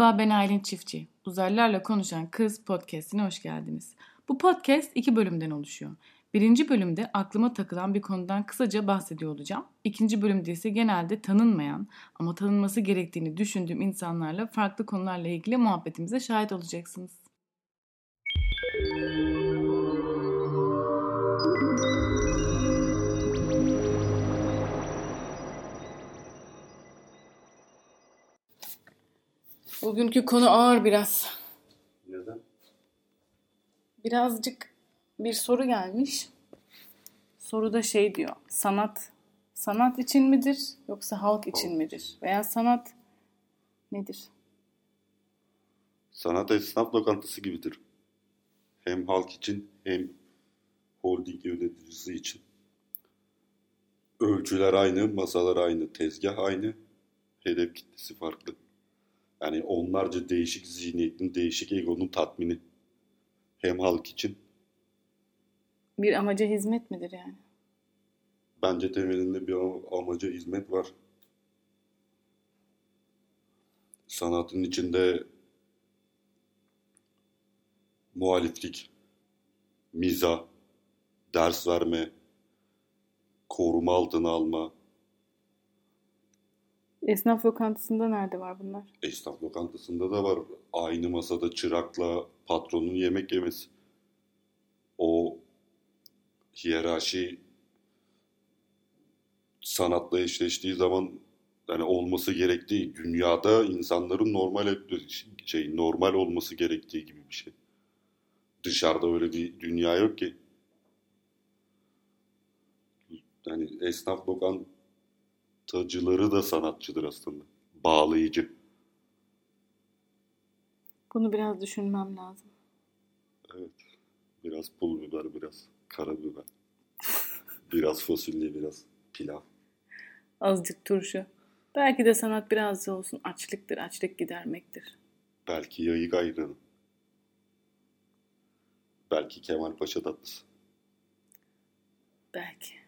Merhaba ben Aylin Çiftçi. Uzaylılarla Konuşan Kız podcastine hoş geldiniz. Bu podcast iki bölümden oluşuyor. Birinci bölümde aklıma takılan bir konudan kısaca bahsediyor olacağım. İkinci bölümde ise genelde tanınmayan ama tanınması gerektiğini düşündüğüm insanlarla farklı konularla ilgili muhabbetimize şahit olacaksınız. Bugünkü konu ağır biraz. Neden? Birazcık bir soru gelmiş. Soruda şey diyor. Sanat sanat için midir yoksa halk için midir? Veya sanat nedir? Sanat esnaf lokantası gibidir. Hem halk için hem holding yöneticisi için. Ölçüler aynı, masalar aynı, tezgah aynı, hedef kitlesi farklı. Yani onlarca değişik zihniyetin, değişik egonun tatmini. Hem halk için Bir amaca hizmet midir yani? bence temelinde bir am- amaca hizmet var. Sanatın içinde muhaliflik, miza, ders verme, koruma altına alma, Esnaf lokantasında nerede var bunlar? esnaf lokantasında da var. Aynı masada çırakla patronun yemek yemesi. O hiyerarşi sanatla eşleştiği zaman yani olması gerektiği dünyada insanların normal şey normal olması gerektiği gibi bir şey. Dışarıda öyle bir dünya yok ki. Yani esnaf lokantacıları da sanatçıdır aslında. Bağlayıcı. Bunu biraz düşünmem lazım. Evet. Biraz pul biber, biraz karabiber. Biraz fasulye, biraz pilav. Azıcık turşu. Belki de sanat biraz da olsun açlıktır, açlık gidermektir. Belki yayık ayranı. Belki Kemal Paşa tatlısı. Belki.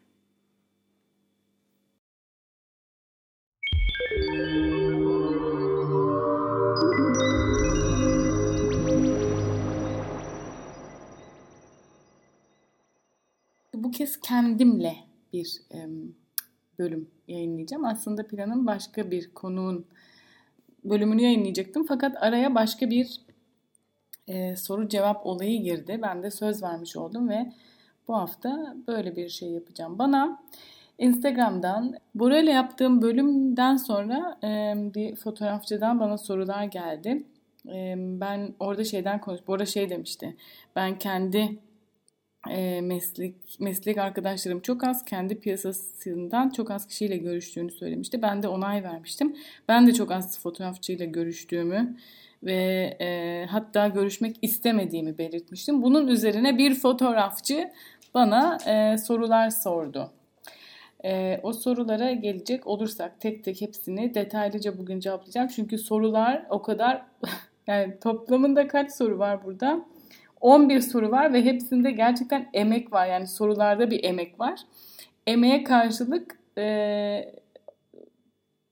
Kez kendimle bir bölüm yayınlayacağım. Aslında planım başka bir konuğun bölümünü yayınlayacaktım. Fakat araya başka bir e, soru cevap olayı girdi. Ben de söz vermiş oldum ve bu hafta böyle bir şey yapacağım. Bana Instagram'dan Bora yaptığım bölümden sonra e, bir fotoğrafçıdan bana sorular geldi. E, ben orada şeyden konuş. Bora şey demişti. Ben kendi e, meslek meslek arkadaşlarım çok az kendi piyasasından çok az kişiyle görüştüğünü söylemişti. Ben de onay vermiştim. Ben de çok az fotoğrafçıyla görüştüğümü ve e, hatta görüşmek istemediğimi belirtmiştim. Bunun üzerine bir fotoğrafçı bana e, sorular sordu. E, o sorulara gelecek olursak tek tek hepsini detaylıca bugün cevaplayacağım. Çünkü sorular o kadar yani toplamında kaç soru var burada? 11 soru var ve hepsinde gerçekten emek var. Yani sorularda bir emek var. Emeğe karşılık e,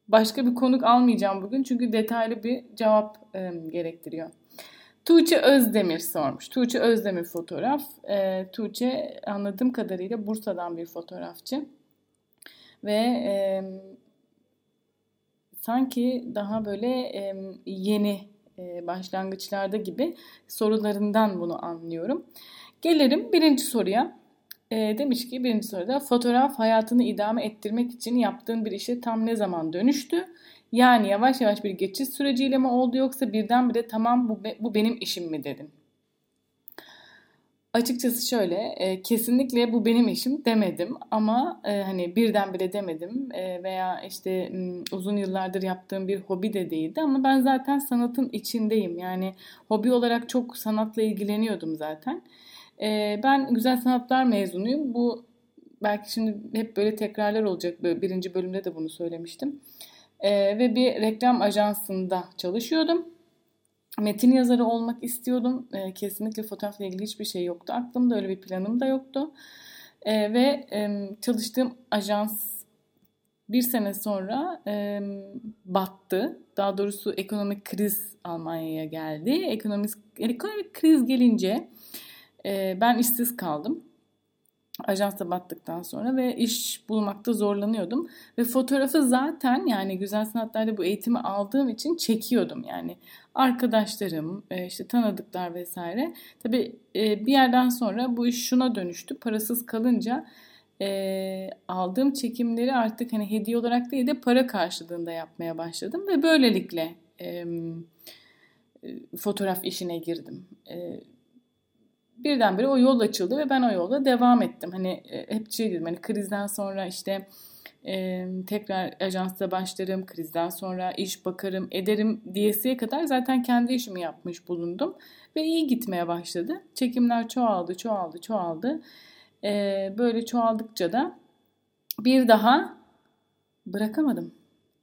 başka bir konuk almayacağım bugün. Çünkü detaylı bir cevap e, gerektiriyor. Tuğçe Özdemir sormuş. Tuğçe Özdemir fotoğraf. E, Tuğçe anladığım kadarıyla Bursa'dan bir fotoğrafçı. Ve e, sanki daha böyle e, yeni başlangıçlarda gibi sorularından bunu anlıyorum. Gelelim birinci soruya. E, demiş ki birinci soruda fotoğraf hayatını idame ettirmek için yaptığın bir işe tam ne zaman dönüştü? Yani yavaş yavaş bir geçiş süreciyle mi oldu yoksa birdenbire tamam bu, be- bu benim işim mi dedin? Açıkçası şöyle, e, kesinlikle bu benim işim demedim ama e, hani birdenbire demedim e, veya işte m, uzun yıllardır yaptığım bir hobi de değildi ama ben zaten sanatın içindeyim. Yani hobi olarak çok sanatla ilgileniyordum zaten. E, ben güzel sanatlar mezunuyum. Bu belki şimdi hep böyle tekrarlar olacak. Birinci bölümde de bunu söylemiştim. E, ve bir reklam ajansında çalışıyordum. Metin yazarı olmak istiyordum. E, kesinlikle fotoğrafla ilgili hiçbir şey yoktu. Aklımda öyle bir planım da yoktu. E, ve e, çalıştığım ajans bir sene sonra e, battı. Daha doğrusu ekonomik kriz Almanya'ya geldi. Ekonomik, ekonomik kriz gelince e, ben işsiz kaldım. Ajansta battıktan sonra ve iş bulmakta zorlanıyordum. Ve fotoğrafı zaten yani güzel sanatlarda bu eğitimi aldığım için çekiyordum. Yani arkadaşlarım, e, işte tanıdıklar vesaire. Tabii e, bir yerden sonra bu iş şuna dönüştü. Parasız kalınca e, aldığım çekimleri artık hani hediye olarak değil de para karşılığında yapmaya başladım ve böylelikle fotoğraf işine girdim. E, birdenbire o yol açıldı ve ben o yolda devam ettim. Hani e, hep şey dedim hani krizden sonra işte e, tekrar ajansta başlarım, krizden sonra iş bakarım, ederim diyesiye kadar zaten kendi işimi yapmış bulundum. Ve iyi gitmeye başladı. Çekimler çoğaldı, çoğaldı, çoğaldı. E, böyle çoğaldıkça da bir daha bırakamadım.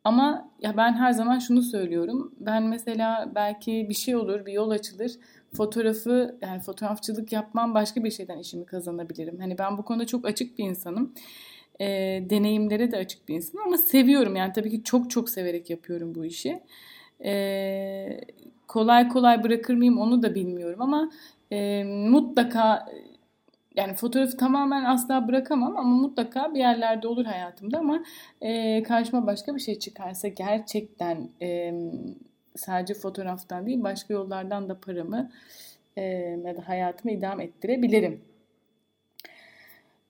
Ama ya ben her zaman şunu söylüyorum. Ben mesela belki bir şey olur, bir yol açılır. Fotoğrafı yani fotoğrafçılık yapmam başka bir şeyden işimi kazanabilirim. Hani ben bu konuda çok açık bir insanım. E, deneyimlere de açık bir insanım ama seviyorum. Yani tabii ki çok çok severek yapıyorum bu işi. E, kolay kolay bırakır mıyım onu da bilmiyorum ama e, mutlaka yani fotoğrafı tamamen asla bırakamam ama mutlaka bir yerlerde olur hayatımda ama e, karşıma başka bir şey çıkarsa gerçekten e, sadece fotoğraftan değil başka yollardan da paramı e, ya da hayatımı idam ettirebilirim.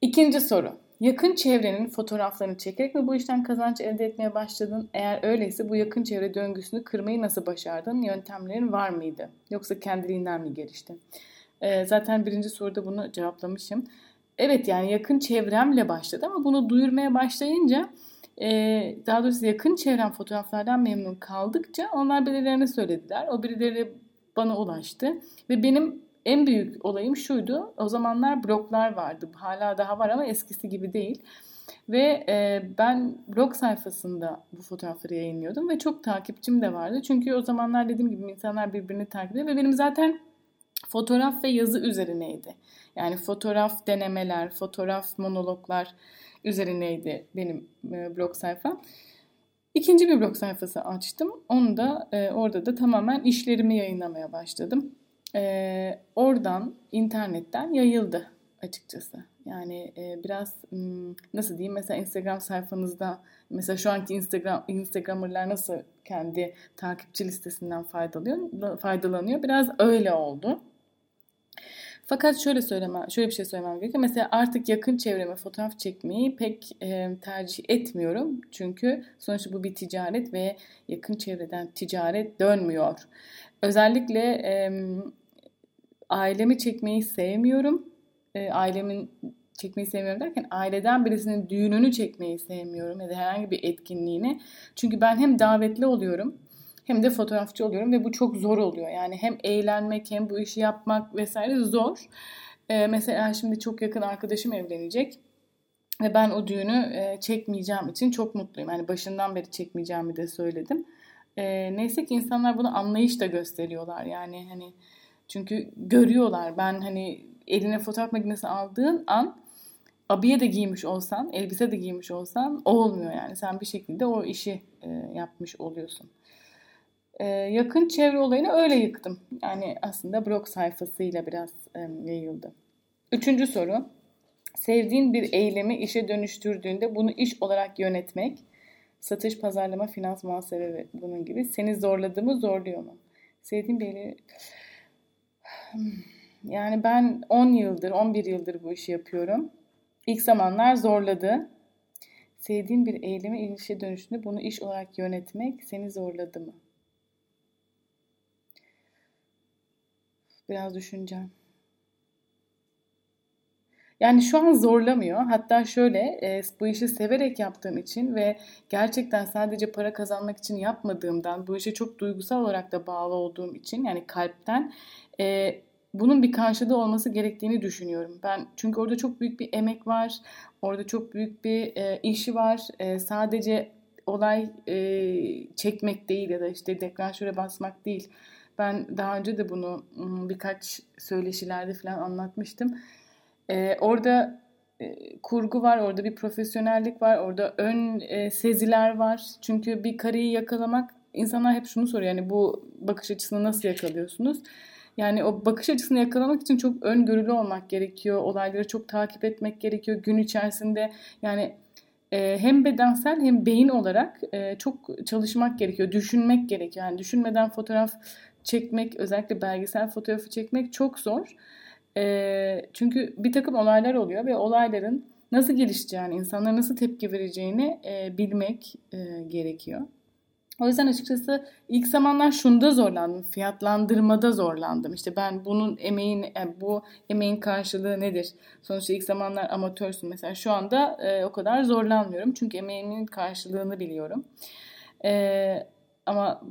İkinci soru. Yakın çevrenin fotoğraflarını çekerek mi bu işten kazanç elde etmeye başladın? Eğer öyleyse bu yakın çevre döngüsünü kırmayı nasıl başardın? Yöntemlerin var mıydı? Yoksa kendiliğinden mi gelişti? E, zaten birinci soruda bunu cevaplamışım. Evet yani yakın çevremle başladı ama bunu duyurmaya başlayınca e, daha doğrusu yakın çevrem fotoğraflardan memnun kaldıkça onlar birilerine söylediler. O birileri bana ulaştı ve benim en büyük olayım şuydu. O zamanlar bloglar vardı. Hala daha var ama eskisi gibi değil. Ve e, ben blog sayfasında bu fotoğrafları yayınlıyordum ve çok takipçim de vardı. Çünkü o zamanlar dediğim gibi insanlar birbirini takip ediyor ve benim zaten fotoğraf ve yazı üzerineydi. Yani fotoğraf denemeler, fotoğraf monologlar üzerineydi benim e, blog sayfam. İkinci bir blog sayfası açtım. Onu da e, orada da tamamen işlerimi yayınlamaya başladım. E, oradan internetten yayıldı açıkçası. Yani biraz nasıl diyeyim mesela Instagram sayfanızda mesela şu anki Instagram Instagramerlar nasıl kendi takipçi listesinden faydalanıyor faydalanıyor biraz öyle oldu. Fakat şöyle söyleme, şöyle bir şey söylemem gerekiyor. Mesela artık yakın çevreme fotoğraf çekmeyi pek e, tercih etmiyorum. Çünkü sonuçta bu bir ticaret ve yakın çevreden ticaret dönmüyor. Özellikle e, ailemi çekmeyi sevmiyorum. E, ailemin çekmeyi sevmiyorum derken aileden birisinin düğününü çekmeyi sevmiyorum ya da herhangi bir etkinliğini. Çünkü ben hem davetli oluyorum hem de fotoğrafçı oluyorum ve bu çok zor oluyor. Yani hem eğlenmek hem bu işi yapmak vesaire zor. Ee, mesela şimdi çok yakın arkadaşım evlenecek. Ve ben o düğünü e, çekmeyeceğim için çok mutluyum. Yani başından beri çekmeyeceğimi de söyledim. E, neyse ki insanlar bunu anlayış da gösteriyorlar. Yani hani çünkü görüyorlar. Ben hani eline fotoğraf makinesi aldığın an abiye de giymiş olsan, elbise de giymiş olsan olmuyor yani. Sen bir şekilde o işi e, yapmış oluyorsun. Ee, yakın çevre olayını öyle yıktım. Yani aslında blog sayfasıyla biraz yayıldı. Üçüncü soru. Sevdiğin bir eylemi işe dönüştürdüğünde bunu iş olarak yönetmek, satış, pazarlama, finans, muhasebe ve bunun gibi seni zorladı mı, zorluyor mu? Sevdiğin bir. Yani ben 10 yıldır, 11 yıldır bu işi yapıyorum. İlk zamanlar zorladı. Sevdiğin bir eylemi işe dönüştüğünde bunu iş olarak yönetmek seni zorladı mı? Biraz düşüneceğim. Yani şu an zorlamıyor. Hatta şöyle e, bu işi severek yaptığım için ve gerçekten sadece para kazanmak için yapmadığımdan bu işe çok duygusal olarak da bağlı olduğum için yani kalpten e, bunun bir karşılığı olması gerektiğini düşünüyorum. Ben çünkü orada çok büyük bir emek var. Orada çok büyük bir e, işi var. E, sadece olay e, çekmek değil ya da işte deklanşöre basmak değil ben daha önce de bunu birkaç söyleşilerde falan anlatmıştım. Ee, orada e, kurgu var, orada bir profesyonellik var, orada ön e, seziler var. Çünkü bir kareyi yakalamak insanlar hep şunu soruyor yani bu bakış açısını nasıl yakalıyorsunuz? Yani o bakış açısını yakalamak için çok öngörülü olmak gerekiyor. Olayları çok takip etmek gerekiyor. Gün içerisinde yani e, hem bedensel hem beyin olarak e, çok çalışmak gerekiyor. Düşünmek gerekiyor. Yani düşünmeden fotoğraf çekmek, özellikle belgesel fotoğrafı çekmek çok zor. E, çünkü bir takım olaylar oluyor ve olayların nasıl gelişeceğini, insanlara nasıl tepki vereceğini e, bilmek e, gerekiyor. O yüzden açıkçası ilk zamanlar şunda zorlandım. Fiyatlandırmada zorlandım. İşte ben bunun emeğin, yani bu emeğin karşılığı nedir? Sonuçta ilk zamanlar amatörsün. Mesela şu anda e, o kadar zorlanmıyorum. Çünkü emeğimin karşılığını biliyorum. E, ama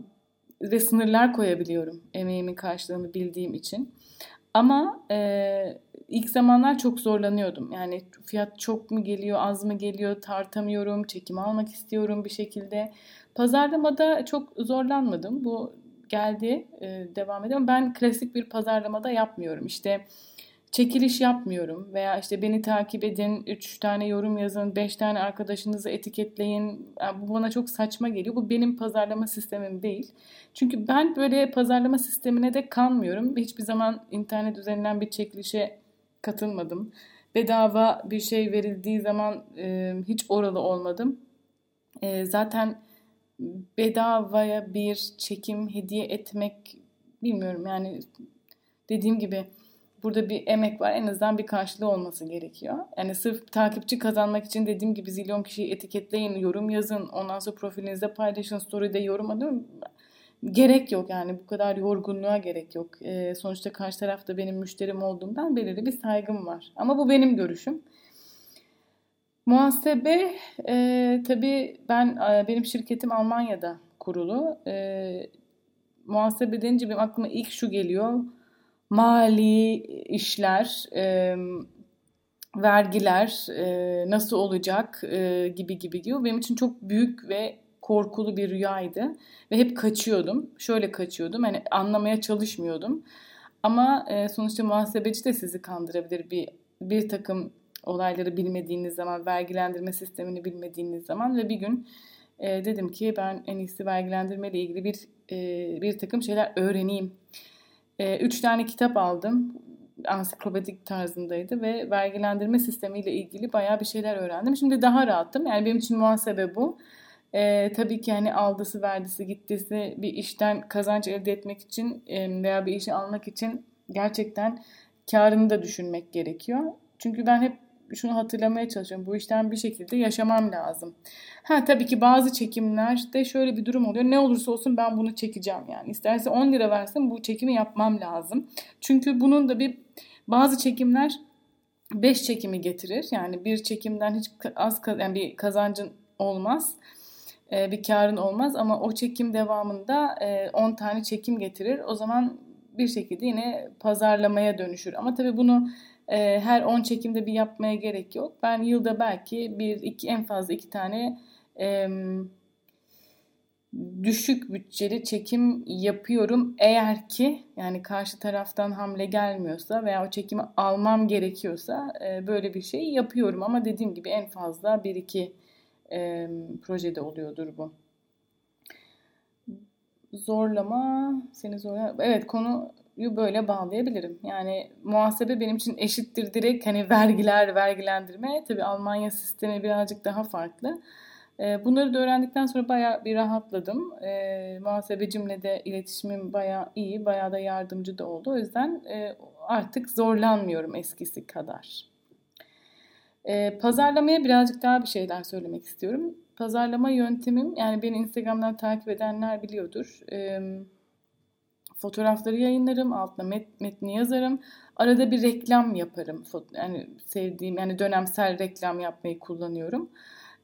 ve sınırlar koyabiliyorum emeğimin karşılığını bildiğim için. Ama e, ilk zamanlar çok zorlanıyordum. Yani fiyat çok mu geliyor, az mı geliyor tartamıyorum, çekim almak istiyorum bir şekilde. Pazarlamada çok zorlanmadım. Bu geldi, e, devam ediyorum. Ben klasik bir pazarlamada yapmıyorum. İşte çekiliş yapmıyorum veya işte beni takip edin, 3 tane yorum yazın, 5 tane arkadaşınızı etiketleyin. Yani bu bana çok saçma geliyor. Bu benim pazarlama sistemim değil. Çünkü ben böyle pazarlama sistemine de kanmıyorum. Hiçbir zaman internet üzerinden bir çekilişe katılmadım. Bedava bir şey verildiği zaman e, hiç oralı olmadım. E, zaten bedavaya bir çekim hediye etmek bilmiyorum yani dediğim gibi burada bir emek var en azından bir karşılığı olması gerekiyor. Yani sırf takipçi kazanmak için dediğim gibi zilyon kişiyi etiketleyin, yorum yazın, ondan sonra profilinizde paylaşın, story'de yorum atın. Gerek yok yani bu kadar yorgunluğa gerek yok. E, sonuçta karşı tarafta benim müşterim olduğundan belirli bir saygım var. Ama bu benim görüşüm. Muhasebe e, tabii ben e, benim şirketim Almanya'da kurulu. E, muhasebe denince benim aklıma ilk şu geliyor. Mali işler, e, vergiler e, nasıl olacak e, gibi gibi gibi. Benim için çok büyük ve korkulu bir rüyaydı. Ve hep kaçıyordum. Şöyle kaçıyordum. Hani anlamaya çalışmıyordum. Ama e, sonuçta muhasebeci de sizi kandırabilir. Bir, bir takım olayları bilmediğiniz zaman, vergilendirme sistemini bilmediğiniz zaman ve bir gün e, dedim ki ben en iyisi vergilendirme ile ilgili bir e, bir takım şeyler öğreneyim. E, üç tane kitap aldım. Ansiklopedik tarzındaydı ve vergilendirme sistemiyle ilgili bayağı bir şeyler öğrendim. Şimdi daha rahatım. Yani benim için muhasebe bu. E, tabii ki hani aldısı verdisi gittisi bir işten kazanç elde etmek için e, veya bir işi almak için gerçekten karını da düşünmek gerekiyor. Çünkü ben hep şunu hatırlamaya çalışıyorum. Bu işten bir şekilde yaşamam lazım. Ha tabii ki bazı çekimlerde şöyle bir durum oluyor. Ne olursa olsun ben bunu çekeceğim yani. İsterse 10 lira versin bu çekimi yapmam lazım. Çünkü bunun da bir bazı çekimler 5 çekimi getirir. Yani bir çekimden hiç az yani bir kazancın olmaz. E, bir karın olmaz ama o çekim devamında 10 e, tane çekim getirir. O zaman bir şekilde yine pazarlamaya dönüşür. Ama tabii bunu e, her 10 çekimde bir yapmaya gerek yok. Ben yılda belki bir iki en fazla iki tane e, düşük bütçeli çekim yapıyorum. Eğer ki yani karşı taraftan hamle gelmiyorsa veya o çekimi almam gerekiyorsa e, böyle bir şey yapıyorum. Ama dediğim gibi en fazla bir iki e, projede oluyordur bu. Zorlama, seni zorlama. Evet konu böyle bağlayabilirim. Yani muhasebe benim için eşittir direkt hani vergiler, vergilendirme. Tabii Almanya sistemi birazcık daha farklı. Ee, bunları da öğrendikten sonra bayağı bir rahatladım. E, muhasebecimle de iletişimim bayağı iyi, bayağı da yardımcı da oldu. O yüzden e, artık zorlanmıyorum eskisi kadar. E, pazarlamaya birazcık daha bir şeyler söylemek istiyorum. Pazarlama yöntemim, yani beni Instagram'dan takip edenler biliyordur. Evet fotoğrafları yayınlarım, altına met, metni yazarım. Arada bir reklam yaparım. Yani sevdiğim yani dönemsel reklam yapmayı kullanıyorum.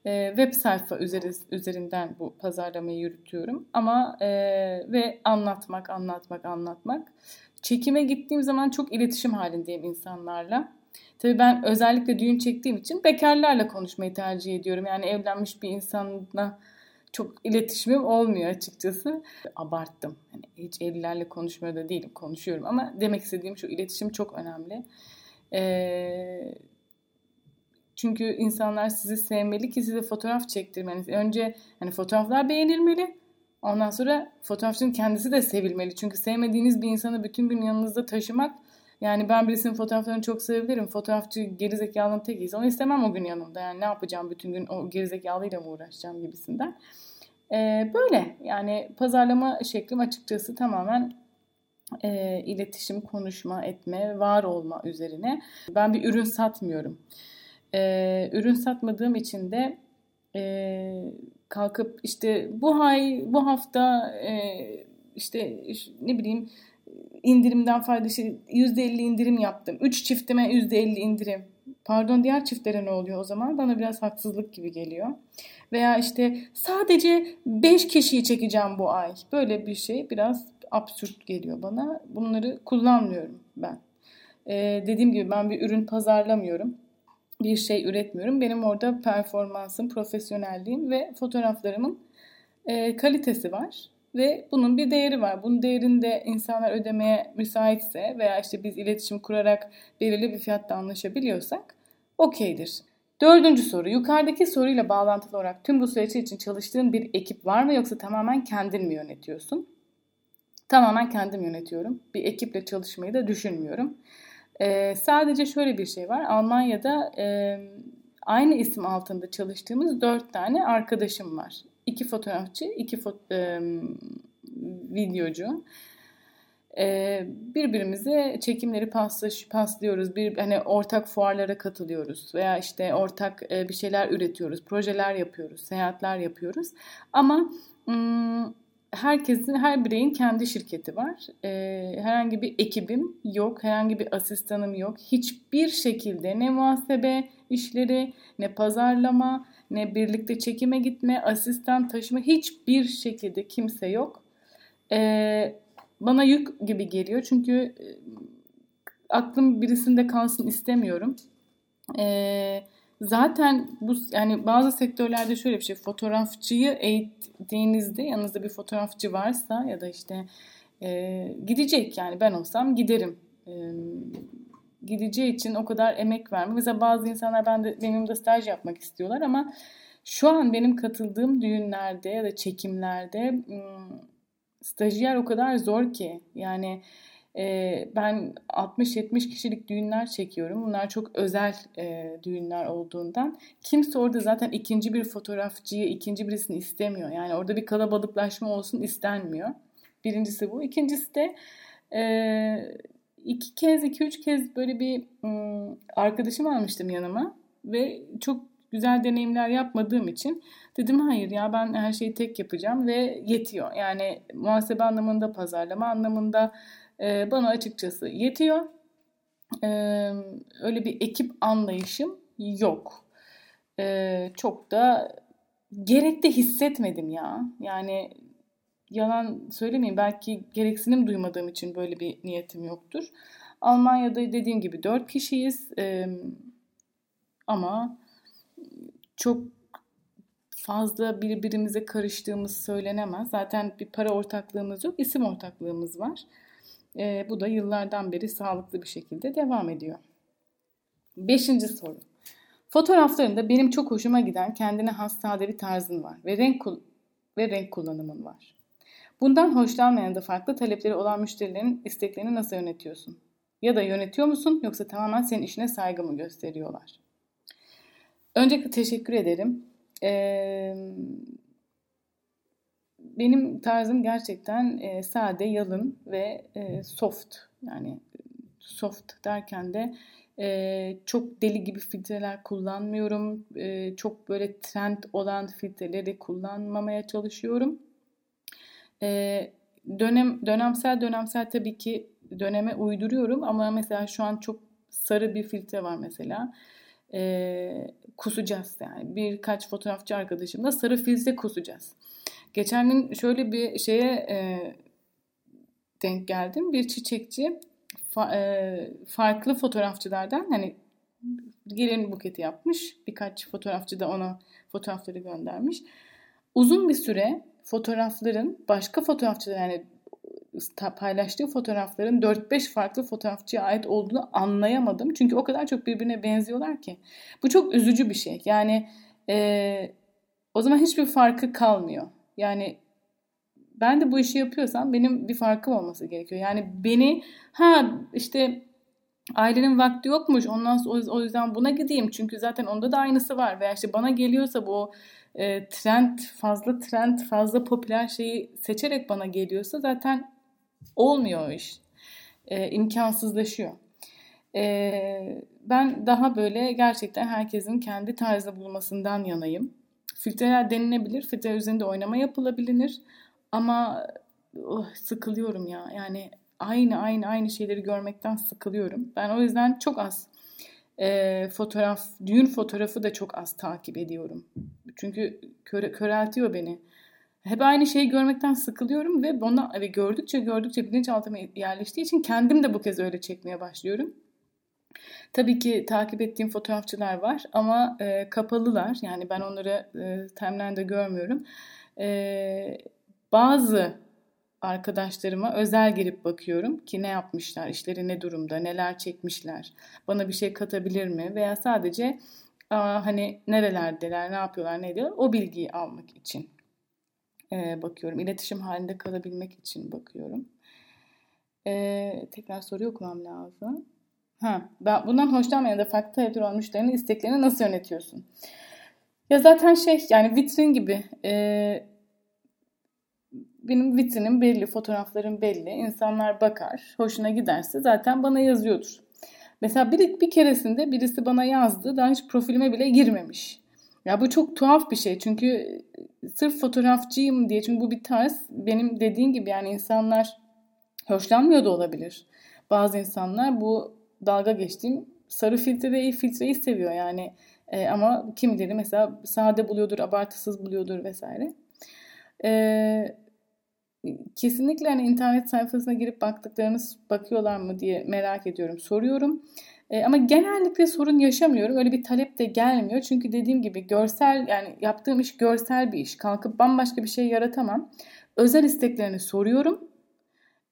E, web sayfa üzeri, üzerinden bu pazarlamayı yürütüyorum. Ama e, ve anlatmak, anlatmak, anlatmak. Çekime gittiğim zaman çok iletişim halindeyim insanlarla. Tabii ben özellikle düğün çektiğim için bekarlarla konuşmayı tercih ediyorum. Yani evlenmiş bir insanla çok iletişimim olmuyor açıkçası. Abarttım. Hani hiç evlilerle konuşmuyor da değilim. Konuşuyorum ama demek istediğim şu iletişim çok önemli. Ee, Çünkü insanlar sizi sevmeli ki size fotoğraf çektirmeniz. Önce hani fotoğraflar beğenilmeli. Ondan sonra fotoğrafçının kendisi de sevilmeli. Çünkü sevmediğiniz bir insanı bütün gün yanınızda taşımak yani ben birisinin fotoğraflarını çok sevebilirim. Fotoğrafçı gerizekalının tekiyse onu istemem o gün yanımda. Yani ne yapacağım bütün gün o gerizekalıyla mı uğraşacağım gibisinden. Ee, böyle yani pazarlama şeklim açıkçası tamamen e, iletişim, konuşma, etme, var olma üzerine. Ben bir ürün satmıyorum. E, ürün satmadığım için de e, kalkıp işte bu ay, bu hafta e, işte ne bileyim indirimden faydası %50 indirim yaptım. 3 çiftime %50 indirim. Pardon diğer çiftlere ne oluyor o zaman? Bana biraz haksızlık gibi geliyor. Veya işte sadece 5 kişiyi çekeceğim bu ay. Böyle bir şey biraz absürt geliyor bana. Bunları kullanmıyorum ben. Ee, dediğim gibi ben bir ürün pazarlamıyorum. Bir şey üretmiyorum. Benim orada performansım, profesyonelliğim ve fotoğraflarımın e, kalitesi var. Ve bunun bir değeri var. Bunun değerini de insanlar ödemeye müsaitse veya işte biz iletişim kurarak belirli bir fiyatta anlaşabiliyorsak okeydir. Dördüncü soru. Yukarıdaki soruyla bağlantılı olarak tüm bu süreç için çalıştığın bir ekip var mı yoksa tamamen kendin mi yönetiyorsun? Tamamen kendim yönetiyorum. Bir ekiple çalışmayı da düşünmüyorum. Ee, sadece şöyle bir şey var. Almanya'da e, aynı isim altında çalıştığımız dört tane arkadaşım var. İki fotoğrafçı, iki fo- e, videocu. E, birbirimize çekimleri paslaş, paslıyoruz. Bir hani ortak fuarlara katılıyoruz veya işte ortak e, bir şeyler üretiyoruz, projeler yapıyoruz, seyahatler yapıyoruz. Ama ım, herkesin, her bireyin kendi şirketi var. Ee, herhangi bir ekibim yok, herhangi bir asistanım yok. Hiçbir şekilde ne muhasebe işleri, ne pazarlama, ne birlikte çekime gitme, asistan taşıma hiçbir şekilde kimse yok. Ee, bana yük gibi geliyor çünkü e, aklım birisinde kalsın istemiyorum. Ee, zaten bu yani bazı sektörlerde şöyle bir şey fotoğrafçıyı eğittiğinizde yanınızda bir fotoğrafçı varsa ya da işte e, gidecek yani ben olsam giderim. E, gideceği için o kadar emek verme. Mesela bazı insanlar ben de benim de staj yapmak istiyorlar ama şu an benim katıldığım düğünlerde ya da çekimlerde stajyer o kadar zor ki yani e, ben 60-70 kişilik düğünler çekiyorum. Bunlar çok özel e, düğünler olduğundan kimse orada zaten ikinci bir fotoğrafçıyı, ikinci birisini istemiyor. Yani orada bir kalabalıklaşma olsun istenmiyor. Birincisi bu. İkincisi de e, iki kez, iki üç kez böyle bir ım, arkadaşım almıştım yanıma ve çok güzel deneyimler yapmadığım için dedim hayır ya ben her şeyi tek yapacağım ve yetiyor. Yani muhasebe anlamında, pazarlama anlamında e, bana açıkçası yetiyor. E, öyle bir ekip anlayışım yok. E, çok da gerek de hissetmedim ya. Yani yalan söylemeyeyim belki gereksinim duymadığım için böyle bir niyetim yoktur. Almanya'da dediğim gibi dört kişiyiz e, ama çok fazla birbirimize karıştığımız söylenemez. Zaten bir para ortaklığımız yok, isim ortaklığımız var. E, bu da yıllardan beri sağlıklı bir şekilde devam ediyor. Beşinci soru. Fotoğraflarında benim çok hoşuma giden kendine has sade bir tarzın var ve renk ve renk kullanımın var. Bundan hoşlanmayan da farklı talepleri olan müşterilerin isteklerini nasıl yönetiyorsun? Ya da yönetiyor musun yoksa tamamen senin işine saygı mı gösteriyorlar? Öncelikle teşekkür ederim. Ee, benim tarzım gerçekten e, sade, yalın ve e, soft. Yani soft derken de e, çok deli gibi filtreler kullanmıyorum. E, çok böyle trend olan filtreleri kullanmamaya çalışıyorum. E, dönem dönemsel dönemsel tabii ki döneme uyduruyorum ama mesela şu an çok sarı bir filtre var mesela. E, kusacağız yani. Birkaç fotoğrafçı arkadaşımla sarı filtre kusacağız. Geçen gün şöyle bir şeye e, denk geldim. Bir çiçekçi fa, e, farklı fotoğrafçılardan hani gelin buketi yapmış. Birkaç fotoğrafçı da ona fotoğrafları göndermiş. Uzun bir süre fotoğrafların başka fotoğrafçılar yani paylaştığı fotoğrafların 4-5 farklı fotoğrafçıya ait olduğunu anlayamadım. Çünkü o kadar çok birbirine benziyorlar ki. Bu çok üzücü bir şey. Yani e, o zaman hiçbir farkı kalmıyor. Yani ben de bu işi yapıyorsam benim bir farkım olması gerekiyor. Yani beni ha işte ailenin vakti yokmuş ondan sonra o yüzden buna gideyim çünkü zaten onda da aynısı var veya işte bana geliyorsa bu e, trend fazla trend fazla popüler şeyi seçerek bana geliyorsa zaten olmuyor iş. E, imkansızlaşıyor. E, ben daha böyle gerçekten herkesin kendi tarzı bulmasından yanayım. Filtreler denilebilir. Filtre üzerinde oynama yapılabilir. Ama oh, sıkılıyorum ya. Yani aynı aynı aynı şeyleri görmekten sıkılıyorum. Ben o yüzden çok az e, fotoğraf, düğün fotoğrafı da çok az takip ediyorum. Çünkü köre, köreltiyor beni. Hep aynı şeyi görmekten sıkılıyorum ve bana ve gördükçe gördükçe bilinçaltıma yerleştiği için kendim de bu kez öyle çekmeye başlıyorum. Tabii ki takip ettiğim fotoğrafçılar var ama e, kapalılar. Yani ben onları e, timeline'da görmüyorum. E, bazı arkadaşlarıma özel girip bakıyorum ki ne yapmışlar, işleri ne durumda, neler çekmişler, bana bir şey katabilir mi veya sadece aa, hani nerelerdeler, ne yapıyorlar, ne diyor o bilgiyi almak için e, bakıyorum. İletişim halinde kalabilmek için bakıyorum. E, tekrar soruyu okumam lazım. Ha, ben bundan hoşlanmayan da farklı talepler olan müşterinin isteklerini nasıl yönetiyorsun? Ya zaten şey yani vitrin gibi e, benim vitrinim belli, fotoğraflarım belli. İnsanlar bakar, hoşuna giderse zaten bana yazıyordur. Mesela bir, bir keresinde birisi bana yazdı, daha hiç profilime bile girmemiş. Ya bu çok tuhaf bir şey çünkü e, sırf fotoğrafçıyım diye çünkü bu bir tarz benim dediğim gibi yani insanlar hoşlanmıyor da olabilir. Bazı insanlar bu dalga geçtiğim sarı filtreyi filtreyi seviyor yani e, ama kimileri mesela sade buluyordur, abartısız buluyordur vesaire. E, kesinlikle hani internet sayfasına girip baktıklarınız bakıyorlar mı diye merak ediyorum, soruyorum. E, ama genellikle sorun yaşamıyorum. Öyle bir talep de gelmiyor. Çünkü dediğim gibi görsel yani yaptığım iş görsel bir iş. Kalkıp bambaşka bir şey yaratamam. Özel isteklerini soruyorum.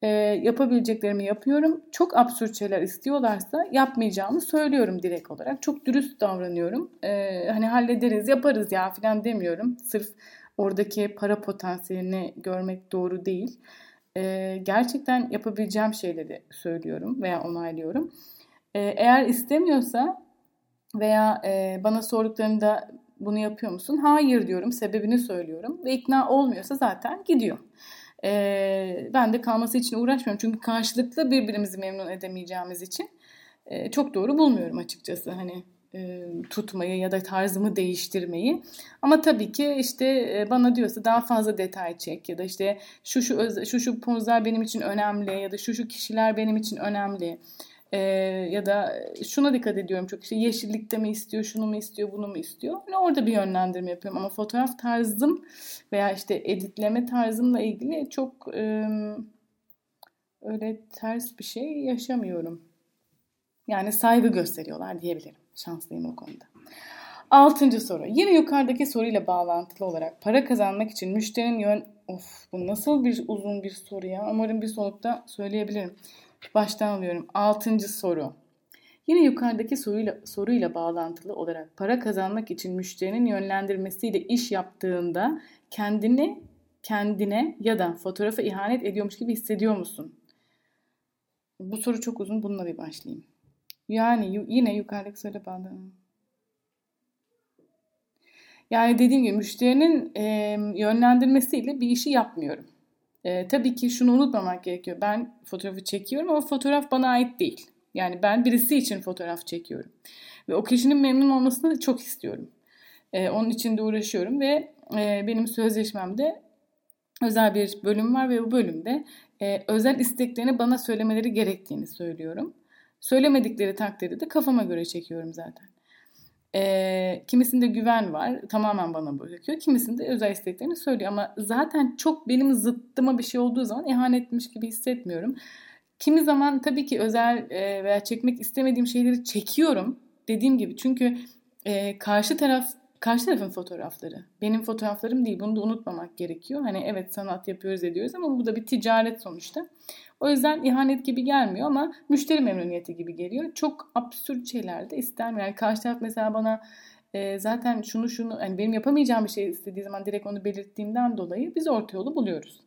E, yapabileceklerimi yapıyorum. Çok absürt şeyler istiyorlarsa yapmayacağımı söylüyorum direkt olarak. Çok dürüst davranıyorum. E, hani hallederiz, yaparız ya falan demiyorum. Sırf oradaki para potansiyelini görmek doğru değil. E, gerçekten yapabileceğim şeyleri söylüyorum veya onaylıyorum. E, eğer istemiyorsa veya e, bana sorduklarında bunu yapıyor musun? Hayır diyorum, sebebini söylüyorum ve ikna olmuyorsa zaten gidiyor. E, ben de kalması için uğraşmıyorum çünkü karşılıklı birbirimizi memnun edemeyeceğimiz için e, çok doğru bulmuyorum açıkçası. Hani tutmayı ya da tarzımı değiştirmeyi. Ama tabii ki işte e, bana diyorsa daha fazla detay çek ya da işte şu şu öz, şu şu pozlar benim için önemli ya da şu şu kişiler benim için önemli. E, ya da şuna dikkat ediyorum çok işte yeşillikte mi istiyor, şunu mu istiyor, bunu mu istiyor. Yani orada bir yönlendirme yapıyorum ama fotoğraf tarzım veya işte editleme tarzımla ilgili çok e, öyle ters bir şey yaşamıyorum. Yani saygı gösteriyorlar diyebilirim. Şanslıyım o konuda. Altıncı soru. Yine yukarıdaki soruyla bağlantılı olarak para kazanmak için müşterinin yön... Of bu nasıl bir uzun bir soru ya. Umarım bir solukta söyleyebilirim. Baştan alıyorum. Altıncı soru. Yine yukarıdaki soruyla, soruyla bağlantılı olarak para kazanmak için müşterinin yönlendirmesiyle iş yaptığında kendini kendine ya da fotoğrafa ihanet ediyormuş gibi hissediyor musun? Bu soru çok uzun. Bununla bir başlayayım. Yani yine yukarıdaki söyle bağlı. Yani dediğim gibi müşterinin e, yönlendirmesiyle bir işi yapmıyorum. E, tabii ki şunu unutmamak gerekiyor. Ben fotoğrafı çekiyorum ama fotoğraf bana ait değil. Yani ben birisi için fotoğraf çekiyorum. Ve o kişinin memnun olmasını çok istiyorum. E, onun için de uğraşıyorum ve e, benim sözleşmemde özel bir bölüm var ve bu bölümde e, özel isteklerini bana söylemeleri gerektiğini söylüyorum. Söylemedikleri takdirde de kafama göre çekiyorum zaten. E, kimisinde güven var. Tamamen bana bırakıyor. Kimisinde özel isteklerini söylüyor. Ama zaten çok benim zıttıma bir şey olduğu zaman ihanetmiş gibi hissetmiyorum. Kimi zaman tabii ki özel veya çekmek istemediğim şeyleri çekiyorum. Dediğim gibi çünkü e, karşı taraf karşı tarafın fotoğrafları. Benim fotoğraflarım değil. Bunu da unutmamak gerekiyor. Hani evet sanat yapıyoruz ediyoruz ama bu da bir ticaret sonuçta. O yüzden ihanet gibi gelmiyor ama müşteri memnuniyeti gibi geliyor. Çok absürt şeyler de istemiyor. Yani karşı taraf mesela bana e, zaten şunu şunu yani benim yapamayacağım bir şey istediği zaman direkt onu belirttiğimden dolayı biz orta yolu buluyoruz.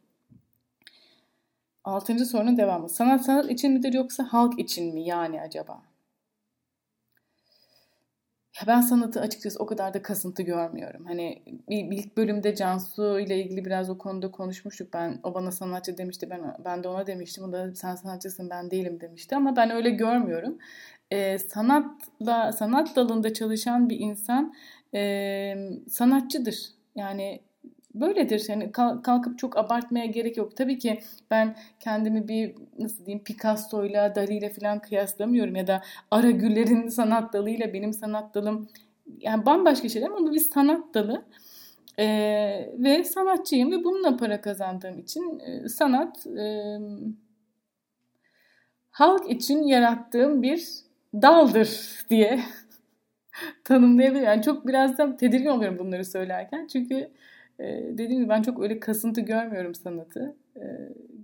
Altıncı sorunun devamı. Sanat sanat için midir yoksa halk için mi yani acaba? Ya ben sanatı açıkçası o kadar da kasıntı görmüyorum. Hani bir, ilk bölümde Cansu ile ilgili biraz o konuda konuşmuştuk. Ben o bana sanatçı demişti. Ben ben de ona demiştim. O da sen sanatçısın ben değilim demişti. Ama ben öyle görmüyorum. Ee, sanatla sanat dalında çalışan bir insan e, sanatçıdır. Yani böyledir. Yani kalkıp çok abartmaya gerek yok. Tabii ki ben kendimi bir nasıl diyeyim Picasso'yla, Dali'yle falan kıyaslamıyorum ya da Ara Güller'in sanat dalıyla benim sanat dalım yani bambaşka şeyler ama bu bir sanat dalı. Ee, ve sanatçıyım ve bununla para kazandığım için e, sanat e, halk için yarattığım bir daldır diye tanımlayabilirim. Yani çok biraz da tedirgin oluyorum bunları söylerken. Çünkü e, dediğim gibi ben çok öyle kasıntı görmüyorum sanatı. E,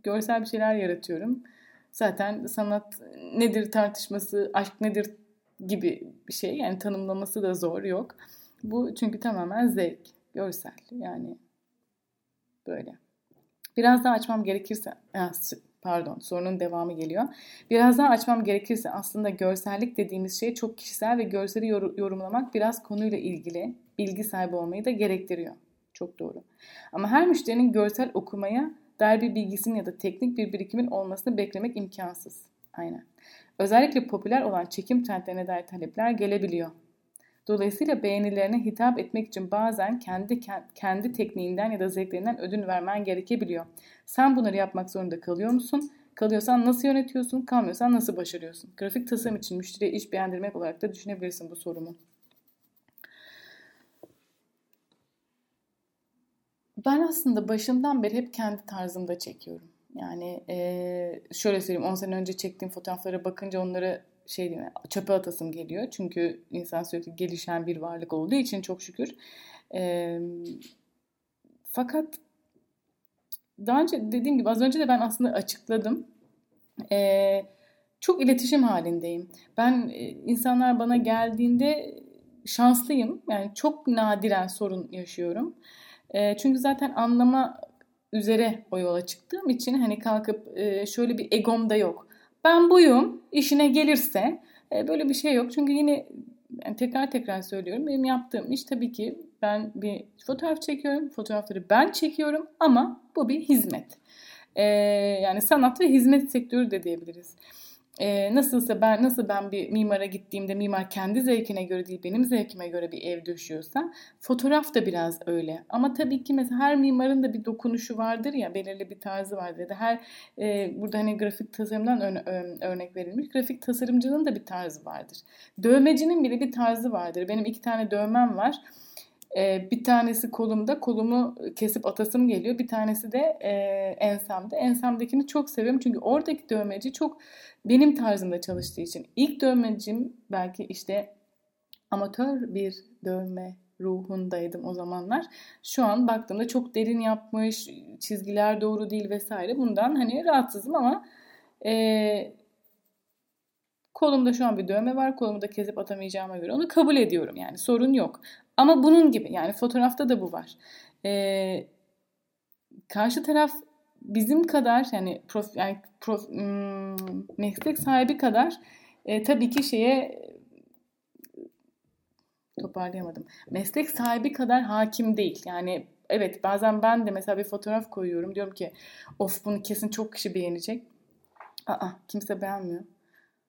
görsel bir şeyler yaratıyorum. Zaten sanat nedir tartışması, aşk nedir gibi bir şey. Yani tanımlaması da zor yok. Bu çünkü tamamen zevk, görsel yani böyle. Biraz daha açmam gerekirse, pardon sorunun devamı geliyor. Biraz daha açmam gerekirse aslında görsellik dediğimiz şey çok kişisel ve görseli yorumlamak biraz konuyla ilgili bilgi sahibi olmayı da gerektiriyor. Çok doğru. Ama her müşterinin görsel okumaya dair bir bilgisinin ya da teknik bir birikimin olmasını beklemek imkansız. Aynen. Özellikle popüler olan çekim trendlerine dair talepler gelebiliyor. Dolayısıyla beğenilerine hitap etmek için bazen kendi kendi tekniğinden ya da zevklerinden ödün vermen gerekebiliyor. Sen bunları yapmak zorunda kalıyor musun? Kalıyorsan nasıl yönetiyorsun? Kalmıyorsan nasıl başarıyorsun? Grafik tasarım için müşteriye iş beğendirmek olarak da düşünebilirsin bu sorumu. Ben aslında başından beri hep kendi tarzımda çekiyorum. Yani e, şöyle söyleyeyim 10 sene önce çektiğim fotoğraflara bakınca onları şey diyeyim çöpe atasım geliyor. Çünkü insan sürekli gelişen bir varlık olduğu için çok şükür. E, fakat daha önce dediğim gibi az önce de ben aslında açıkladım. E, çok iletişim halindeyim. Ben e, insanlar bana geldiğinde şanslıyım. Yani çok nadiren sorun yaşıyorum. E, çünkü zaten anlama üzere o yola çıktığım için hani kalkıp e, şöyle bir egom da yok. Ben buyum işine gelirse e, böyle bir şey yok. Çünkü yine yani tekrar tekrar söylüyorum benim yaptığım iş tabii ki ben bir fotoğraf çekiyorum. Fotoğrafları ben çekiyorum ama bu bir hizmet. E, yani sanat ve hizmet sektörü de diyebiliriz. E, nasılsa ben nasıl ben bir mimara gittiğimde mimar kendi zevkine göre değil benim zevkime göre bir ev döşüyorsa fotoğraf da biraz öyle. Ama tabii ki mesela her mimarın da bir dokunuşu vardır ya belirli bir tarzı vardır. Ya da her e, burada hani grafik tasarımdan ör, örnek verilmiş grafik tasarımcının da bir tarzı vardır. Dövmecinin bile bir tarzı vardır. Benim iki tane dövmem var. E, bir tanesi kolumda, kolumu kesip atasım geliyor. Bir tanesi de e, ensemde. Ensemdekini çok seviyorum çünkü oradaki dövmeci çok benim tarzımda çalıştığı için. İlk dövmecim belki işte amatör bir dövme ruhundaydım o zamanlar. Şu an baktığımda çok derin yapmış, çizgiler doğru değil vesaire. Bundan hani rahatsızım ama e, kolumda şu an bir dövme var. Kolumu da kesip atamayacağıma göre onu kabul ediyorum yani sorun yok. Ama bunun gibi yani fotoğrafta da bu var. E, karşı taraf bizim kadar yani prof, yani prof, hmm, meslek sahibi kadar e, tabii ki şeye toparlayamadım. Meslek sahibi kadar hakim değil. Yani evet bazen ben de mesela bir fotoğraf koyuyorum. Diyorum ki of bunu kesin çok kişi beğenecek. Aa kimse beğenmiyor.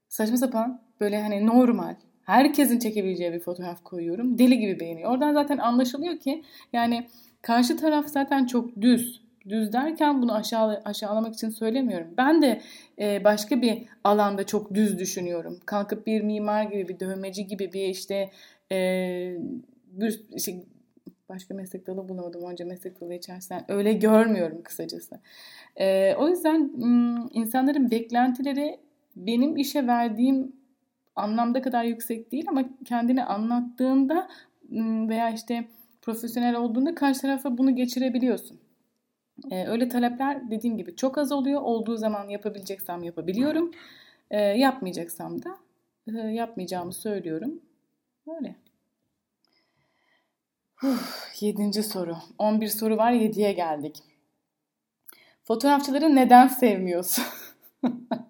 Saçma sapan böyle hani normal herkesin çekebileceği bir fotoğraf koyuyorum. Deli gibi beğeniyor. Oradan zaten anlaşılıyor ki yani karşı taraf zaten çok düz düz derken bunu aşağı, aşağılamak için söylemiyorum. Ben de e, başka bir alanda çok düz düşünüyorum. Kalkıp bir mimar gibi, bir dövmeci gibi bir işte e, bir, işte, başka meslek dalı bulamadım önce meslek dalı içerisinden. Öyle görmüyorum kısacası. E, o yüzden insanların beklentileri benim işe verdiğim anlamda kadar yüksek değil ama kendini anlattığında veya işte profesyonel olduğunda karşı tarafa bunu geçirebiliyorsun. Ee, öyle talepler dediğim gibi çok az oluyor. Olduğu zaman yapabileceksem yapabiliyorum. Ee, yapmayacaksam da e, yapmayacağımı söylüyorum. Böyle. Uf, yedinci soru. 11 soru var. Yediye geldik. Fotoğrafçıları neden sevmiyorsun?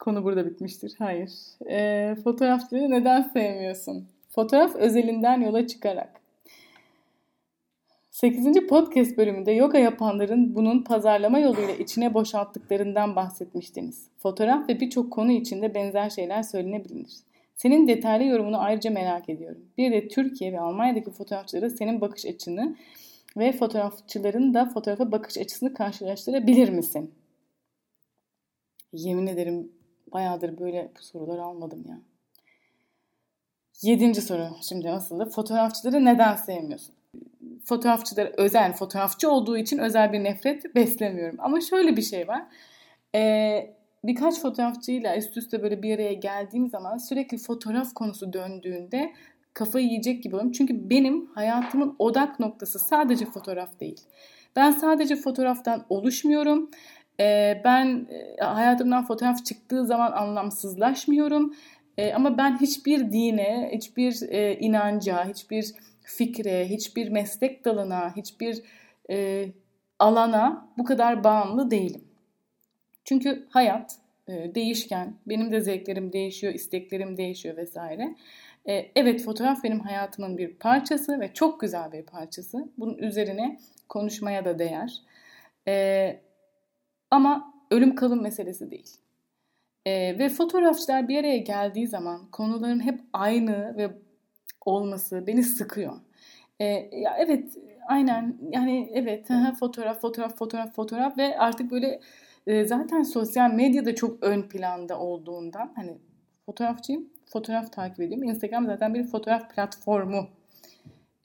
Konu burada bitmiştir. Hayır. E, fotoğrafçıları neden sevmiyorsun? Fotoğraf özelinden yola çıkarak. 8. podcast bölümünde yoga yapanların bunun pazarlama yoluyla içine boşalttıklarından bahsetmiştiniz. Fotoğraf ve birçok konu içinde benzer şeyler söylenebilir. Senin detaylı yorumunu ayrıca merak ediyorum. Bir de Türkiye ve Almanya'daki fotoğrafçılara senin bakış açını ve fotoğrafçıların da fotoğrafa bakış açısını karşılaştırabilir misin? Yemin ederim bayağıdır böyle sorular almadım ya. Yedinci soru şimdi nasıldı? Fotoğrafçıları neden sevmiyorsun? Fotoğrafçıları özel, fotoğrafçı olduğu için özel bir nefret beslemiyorum. Ama şöyle bir şey var. Ee, birkaç fotoğrafçıyla üst üste böyle bir araya geldiğim zaman sürekli fotoğraf konusu döndüğünde kafayı yiyecek gibi oluyorum. Çünkü benim hayatımın odak noktası sadece fotoğraf değil. Ben sadece fotoğraftan oluşmuyorum. Ee, ben e, hayatımdan fotoğraf çıktığı zaman anlamsızlaşmıyorum. Ee, ama ben hiçbir dine, hiçbir e, inanca, hiçbir fikre, hiçbir meslek dalına, hiçbir e, alana bu kadar bağımlı değilim. Çünkü hayat değişken, benim de zevklerim değişiyor, isteklerim değişiyor vesaire. evet fotoğraf benim hayatımın bir parçası ve çok güzel bir parçası. Bunun üzerine konuşmaya da değer. Ama ölüm kalım meselesi değil. E, ve fotoğrafçılar bir araya geldiği zaman konuların hep aynı ve olması beni sıkıyor. E, ya evet aynen yani evet fotoğraf fotoğraf fotoğraf fotoğraf ve artık böyle e, zaten sosyal medyada çok ön planda olduğundan hani fotoğrafçıyım fotoğraf takip ediyorum. Instagram zaten bir fotoğraf platformu.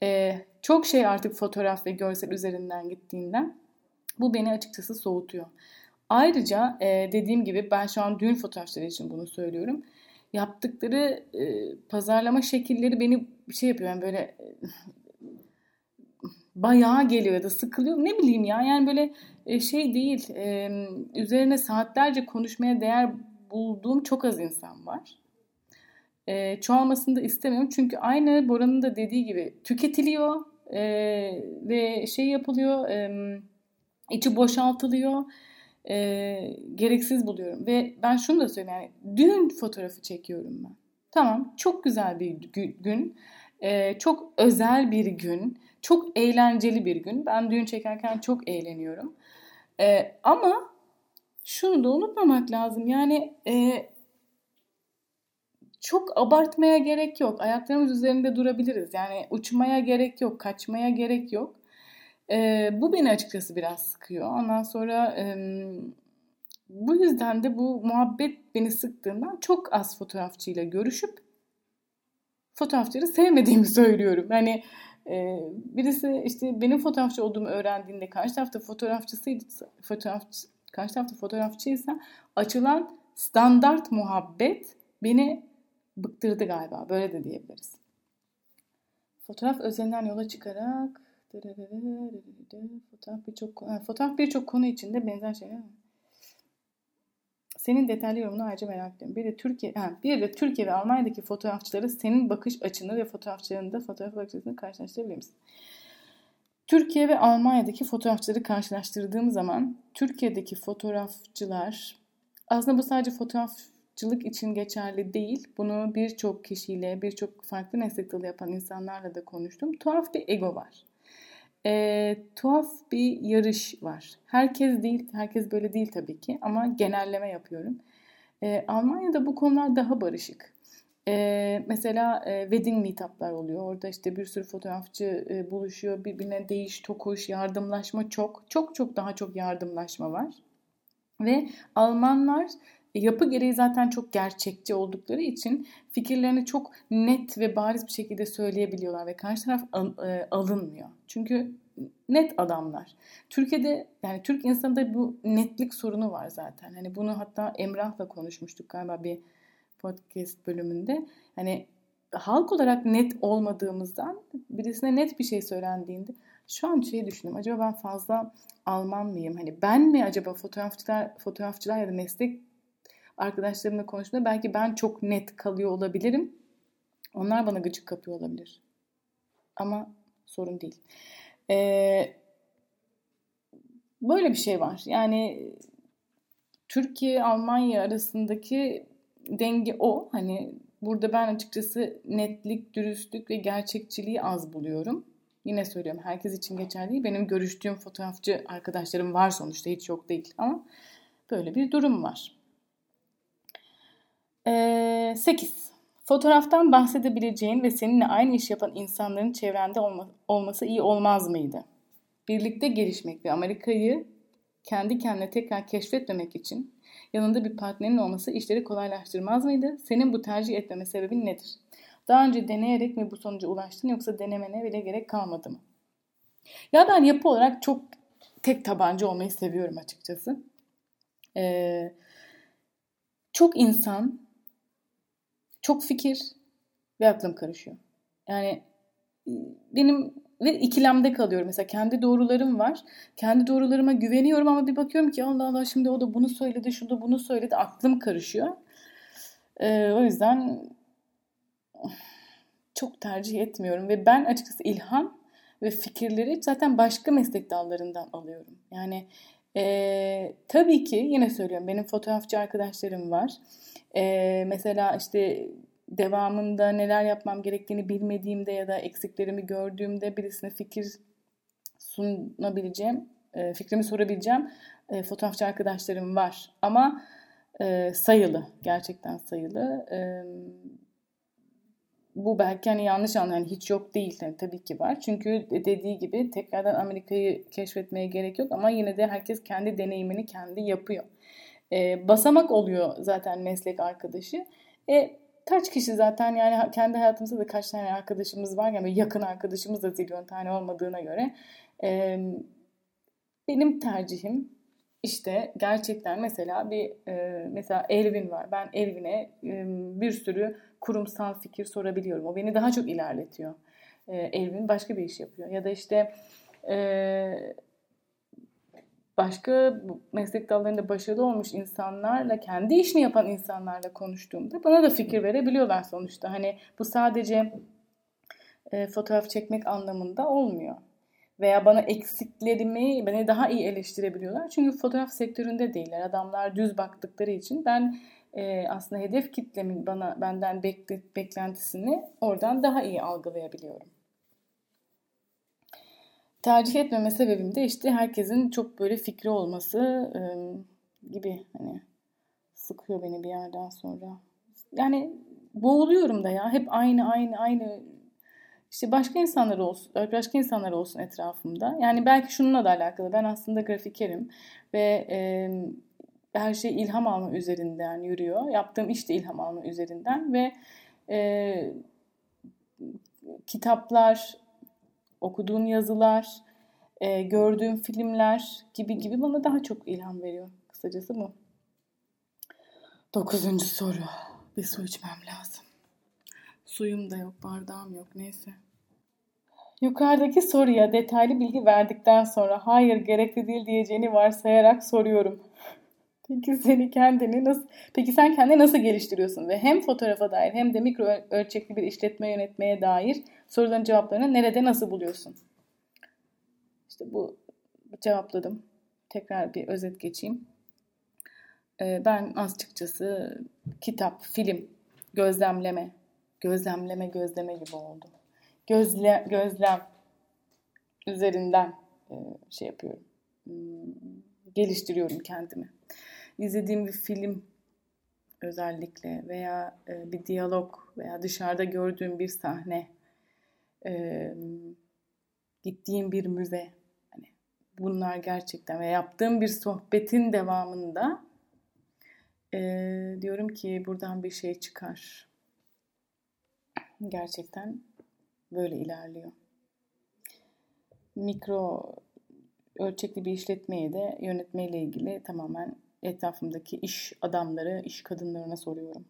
E, çok şey artık fotoğraf ve görsel üzerinden gittiğinden bu beni açıkçası soğutuyor. Ayrıca e, dediğim gibi ben şu an düğün fotoğrafları için bunu söylüyorum. Yaptıkları e, pazarlama şekilleri beni şey yapıyor yani böyle e, bayağı geliyor ya da sıkılıyor. Ne bileyim ya yani böyle e, şey değil e, üzerine saatlerce konuşmaya değer bulduğum çok az insan var. E, çoğalmasını da istemiyorum çünkü aynı Bora'nın da dediği gibi tüketiliyor e, ve şey yapılıyor e, içi boşaltılıyor e, gereksiz buluyorum. Ve ben şunu da söyleyeyim yani düğün fotoğrafı çekiyorum ben. Tamam çok güzel bir gün. E, çok özel bir gün. Çok eğlenceli bir gün. Ben düğün çekerken çok eğleniyorum. E, ama şunu da unutmamak lazım. Yani e, çok abartmaya gerek yok. Ayaklarımız üzerinde durabiliriz. Yani uçmaya gerek yok, kaçmaya gerek yok. E, bu beni açıkçası biraz sıkıyor. Ondan sonra e, bu yüzden de bu muhabbet beni sıktığından çok az fotoğrafçıyla görüşüp fotoğrafçıları sevmediğimi söylüyorum. Yani e, birisi işte benim fotoğrafçı olduğumu öğrendiğinde karşı tarafta fotoğrafçısıydı, fotoğrafçı, karşı tarafta fotoğrafçıysa açılan standart muhabbet beni bıktırdı galiba. Böyle de diyebiliriz. Fotoğraf özelinden yola çıkarak Fotoğraf birçok fotoğraf birçok konu içinde benzer şeyler. Senin detaylı yorumunu ayrıca merak ediyorum. Bir de Türkiye, ha, bir de Türkiye ve Almanya'daki fotoğrafçıları senin bakış açını ve fotoğrafçıların da fotoğraf bakış açısını karşılaştırabilir misin? Türkiye ve Almanya'daki fotoğrafçıları karşılaştırdığım zaman Türkiye'deki fotoğrafçılar aslında bu sadece fotoğrafçılık için geçerli değil. Bunu birçok kişiyle, birçok farklı meslek dalı yapan insanlarla da konuştum. Tuhaf bir ego var e, tuhaf bir yarış var. Herkes değil, herkes böyle değil tabii ki ama genelleme yapıyorum. E, Almanya'da bu konular daha barışık. E, mesela e, wedding meetup'lar oluyor. Orada işte bir sürü fotoğrafçı e, buluşuyor. Birbirine değiş, tokuş, yardımlaşma çok. Çok çok daha çok yardımlaşma var. Ve Almanlar yapı gereği zaten çok gerçekçi oldukları için fikirlerini çok net ve bariz bir şekilde söyleyebiliyorlar ve karşı taraf e, alınmıyor. Çünkü net adamlar. Türkiye'de yani Türk insanında bu netlik sorunu var zaten. Hani bunu hatta Emrah'la konuşmuştuk galiba bir podcast bölümünde. Hani halk olarak net olmadığımızdan birisine net bir şey söylendiğinde şu an şey düşündüm. Acaba ben fazla Alman mıyım? Hani ben mi acaba fotoğrafçılar, fotoğrafçılar ya da meslek arkadaşlarımla konuştuğumda belki ben çok net kalıyor olabilirim. Onlar bana gıcık kapıyor olabilir. Ama sorun değil. Ee, böyle bir şey var. Yani Türkiye Almanya arasındaki denge o. Hani burada ben açıkçası netlik, dürüstlük ve gerçekçiliği az buluyorum. Yine söylüyorum herkes için geçerli değil. Benim görüştüğüm fotoğrafçı arkadaşlarım var sonuçta hiç yok değil ama böyle bir durum var. Ee, 8. Fotoğraftan bahsedebileceğin ve seninle aynı iş yapan insanların çevrende olma, olması iyi olmaz mıydı? Birlikte gelişmek ve Amerika'yı kendi kendine tekrar keşfetmemek için yanında bir partnerin olması işleri kolaylaştırmaz mıydı? Senin bu tercih etmeme sebebin nedir? Daha önce deneyerek mi bu sonuca ulaştın yoksa denemene bile gerek kalmadı mı? Ya ben yapı olarak çok tek tabanca olmayı seviyorum açıkçası. Ee, çok insan, çok fikir ve aklım karışıyor. Yani benim ve ikilemde kalıyorum. Mesela kendi doğrularım var. Kendi doğrularıma güveniyorum ama bir bakıyorum ki Allah Allah şimdi o da bunu söyledi, şu da bunu söyledi. Aklım karışıyor. Ee, o yüzden çok tercih etmiyorum ve ben açıkçası ilham ve fikirleri zaten başka meslek dallarından alıyorum. Yani e, tabii ki yine söylüyorum benim fotoğrafçı arkadaşlarım var. E, mesela işte devamında neler yapmam gerektiğini bilmediğimde ya da eksiklerimi gördüğümde birisine fikir sunabileceğim, fikrimi sorabileceğim e, fotoğrafçı arkadaşlarım var. Ama e, sayılı, gerçekten sayılı. E, bu belki hani yanlış anlayan yani hiç yok değil yani tabii ki var. Çünkü dediği gibi tekrardan Amerika'yı keşfetmeye gerek yok ama yine de herkes kendi deneyimini kendi yapıyor. E, basamak oluyor zaten meslek arkadaşı. E, kaç kişi zaten yani kendi hayatımızda da kaç tane arkadaşımız var yani yakın arkadaşımız da zilyon tane olmadığına göre e, benim tercihim işte gerçekten mesela bir e, mesela Elvin var. Ben Elvin'e e, bir sürü kurumsal fikir sorabiliyorum. O beni daha çok ilerletiyor. E, Elvin başka bir iş yapıyor. Ya da işte e, başka meslek dallarında başarılı olmuş insanlarla, kendi işini yapan insanlarla konuştuğumda bana da fikir verebiliyorlar sonuçta. Hani bu sadece e, fotoğraf çekmek anlamında olmuyor. Veya bana eksiklerimi, beni daha iyi eleştirebiliyorlar. Çünkü fotoğraf sektöründe değiller. Adamlar düz baktıkları için ben e, aslında hedef kitlemin bana benden bekle, beklentisini oradan daha iyi algılayabiliyorum tercih etmeme sebebim de işte herkesin çok böyle fikri olması e, gibi hani sıkıyor beni bir yerden sonra. Yani boğuluyorum da ya hep aynı aynı aynı işte başka insanlar olsun başka insanlar olsun etrafımda. Yani belki şununla da alakalı. Ben aslında grafikerim ve e, her şey ilham alma üzerinden yürüyor. Yaptığım iş de ilham alma üzerinden ve e, kitaplar, okuduğum yazılar, e, gördüğüm filmler gibi gibi bana daha çok ilham veriyor. Kısacası bu. Dokuzuncu soru. Bir su içmem lazım. Suyum da yok, bardağım yok. Neyse. Yukarıdaki soruya detaylı bilgi verdikten sonra hayır gerekli değil diyeceğini varsayarak soruyorum. Peki seni kendini nasıl Peki sen kendini nasıl geliştiriyorsun ve hem fotoğrafa dair hem de mikro ölçekli bir işletme yönetmeye dair soruların cevaplarını nerede nasıl buluyorsun? İşte bu cevapladım. Tekrar bir özet geçeyim. Ee, ben açıkçası kitap, film, gözlemleme, gözlemleme, gözleme gibi oldu. Gözle, gözlem üzerinden e, şey yapıyorum. Hmm, geliştiriyorum kendimi. İzlediğim bir film özellikle veya e, bir diyalog veya dışarıda gördüğüm bir sahne, e, gittiğim bir müze bunlar gerçekten ve yaptığım bir sohbetin devamında diyorum ki buradan bir şey çıkar. Gerçekten böyle ilerliyor. Mikro ölçekli bir işletmeyi de yönetmeyle ilgili tamamen etrafımdaki iş adamları, iş kadınlarına soruyorum.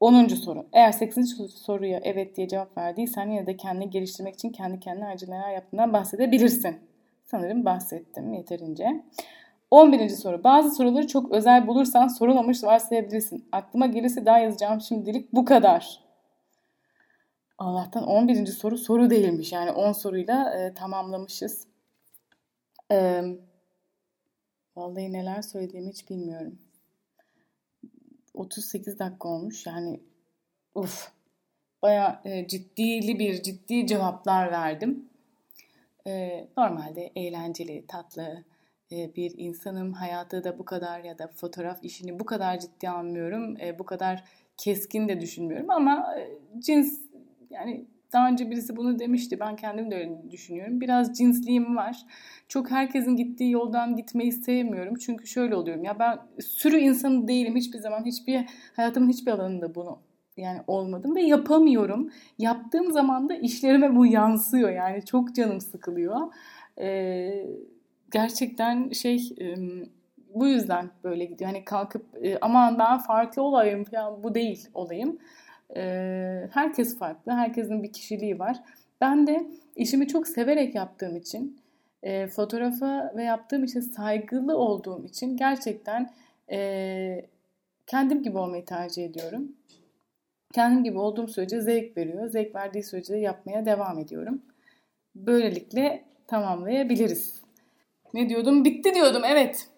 10. soru. Eğer 8. soruya evet diye cevap verdiysen yine de kendini geliştirmek için kendi kendine ayrıca neler yaptığından bahsedebilirsin. Sanırım bahsettim yeterince. 11. soru. Bazı soruları çok özel bulursan sorulmamış varsayabilirsin. Aklıma gelirse daha yazacağım şimdilik bu kadar. Allah'tan 11. soru soru değilmiş. Yani 10 soruyla e, tamamlamışız. E, vallahi neler söylediğimi hiç bilmiyorum. 38 dakika olmuş. Yani uf baya e, ciddili bir ciddi cevaplar verdim. E, normalde eğlenceli, tatlı e, bir insanım. Hayatı da bu kadar ya da fotoğraf işini bu kadar ciddi almıyorum. E, bu kadar keskin de düşünmüyorum ama e, cins yani daha önce birisi bunu demişti. Ben kendim de öyle düşünüyorum. Biraz cinsliğim var. Çok herkesin gittiği yoldan gitmeyi sevmiyorum. Çünkü şöyle oluyorum. Ya ben sürü insanı değilim. Hiçbir zaman hiçbir hayatımın hiçbir alanında bunu yani olmadım ve yapamıyorum. Yaptığım zaman da işlerime bu yansıyor. Yani çok canım sıkılıyor. Ee, gerçekten şey bu yüzden böyle gidiyor. Hani kalkıp e, aman ben farklı olayım falan bu değil olayım. Ee, herkes farklı, herkesin bir kişiliği var. Ben de işimi çok severek yaptığım için, e, fotoğrafa ve yaptığım işe saygılı olduğum için gerçekten e, kendim gibi olmayı tercih ediyorum. Kendim gibi olduğum sürece zevk veriyor. Zevk verdiği sürece de yapmaya devam ediyorum. Böylelikle tamamlayabiliriz. Ne diyordum? Bitti diyordum. Evet.